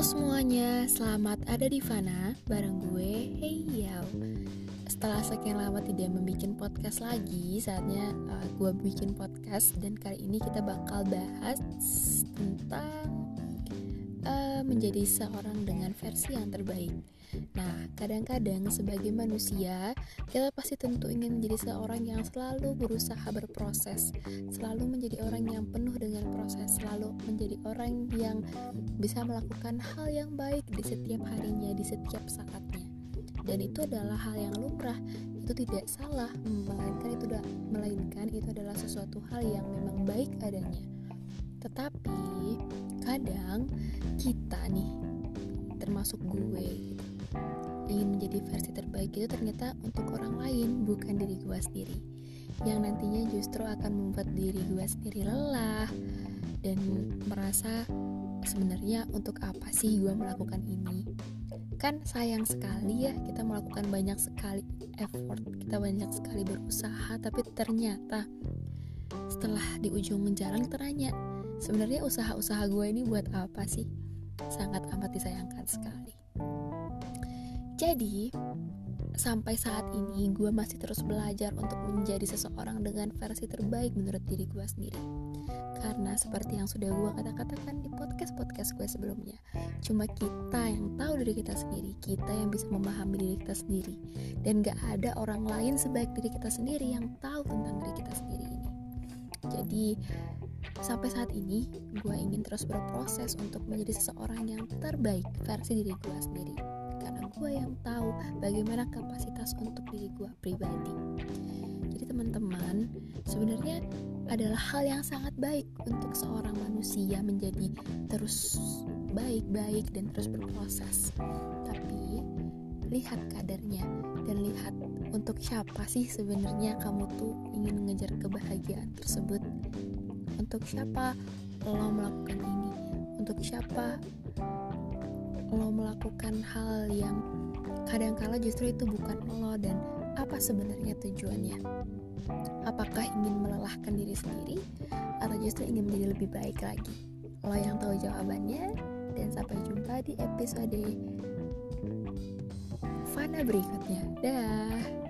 semuanya, selamat ada di Fana bareng gue, Hey Yao. Setelah sekian lama tidak membuat podcast lagi, saatnya uh, gue bikin podcast dan kali ini kita bakal bahas tentang uh, menjadi seorang dengan versi yang terbaik. Nah, kadang-kadang sebagai manusia, kita pasti tentu ingin menjadi seorang yang selalu berusaha berproses, selalu menjadi orang yang penuh dengan proses, selalu menjadi orang yang bisa melakukan hal yang baik di setiap harinya, di setiap saatnya. Dan itu adalah hal yang lumrah, itu tidak salah, melainkan itu melainkan itu adalah sesuatu hal yang memang baik adanya. Tetapi kadang kita nih termasuk gue gitu ingin menjadi versi terbaik itu ternyata untuk orang lain bukan diri gue sendiri. Yang nantinya justru akan membuat diri gue sendiri lelah dan merasa sebenarnya untuk apa sih gue melakukan ini. Kan sayang sekali ya kita melakukan banyak sekali effort kita banyak sekali berusaha tapi ternyata setelah di ujung jalan kita nanya sebenarnya usaha-usaha gue ini buat apa sih sangat amat disayangkan sekali jadi, sampai saat ini gue masih terus belajar untuk menjadi seseorang dengan versi terbaik menurut diri gue sendiri. Karena seperti yang sudah gue kata-katakan di podcast-podcast gue sebelumnya, cuma kita yang tahu diri kita sendiri, kita yang bisa memahami diri kita sendiri, dan gak ada orang lain sebaik diri kita sendiri yang tahu tentang diri kita sendiri ini. Jadi, sampai saat ini gue ingin terus berproses untuk menjadi seseorang yang terbaik versi diri gue sendiri. Gue yang tahu bagaimana kapasitas untuk diri gue pribadi. Jadi teman-teman sebenarnya adalah hal yang sangat baik untuk seorang manusia menjadi terus baik-baik dan terus berproses. Tapi lihat kadarnya dan lihat untuk siapa sih sebenarnya kamu tuh ingin mengejar kebahagiaan tersebut untuk siapa lo melakukan ini? Untuk siapa lo melakukan hal yang kadangkala justru itu bukan lo dan apa sebenarnya tujuannya? Apakah ingin melelahkan diri sendiri atau justru ingin menjadi lebih baik lagi? Lo yang tahu jawabannya dan sampai jumpa di episode Fana berikutnya. Dah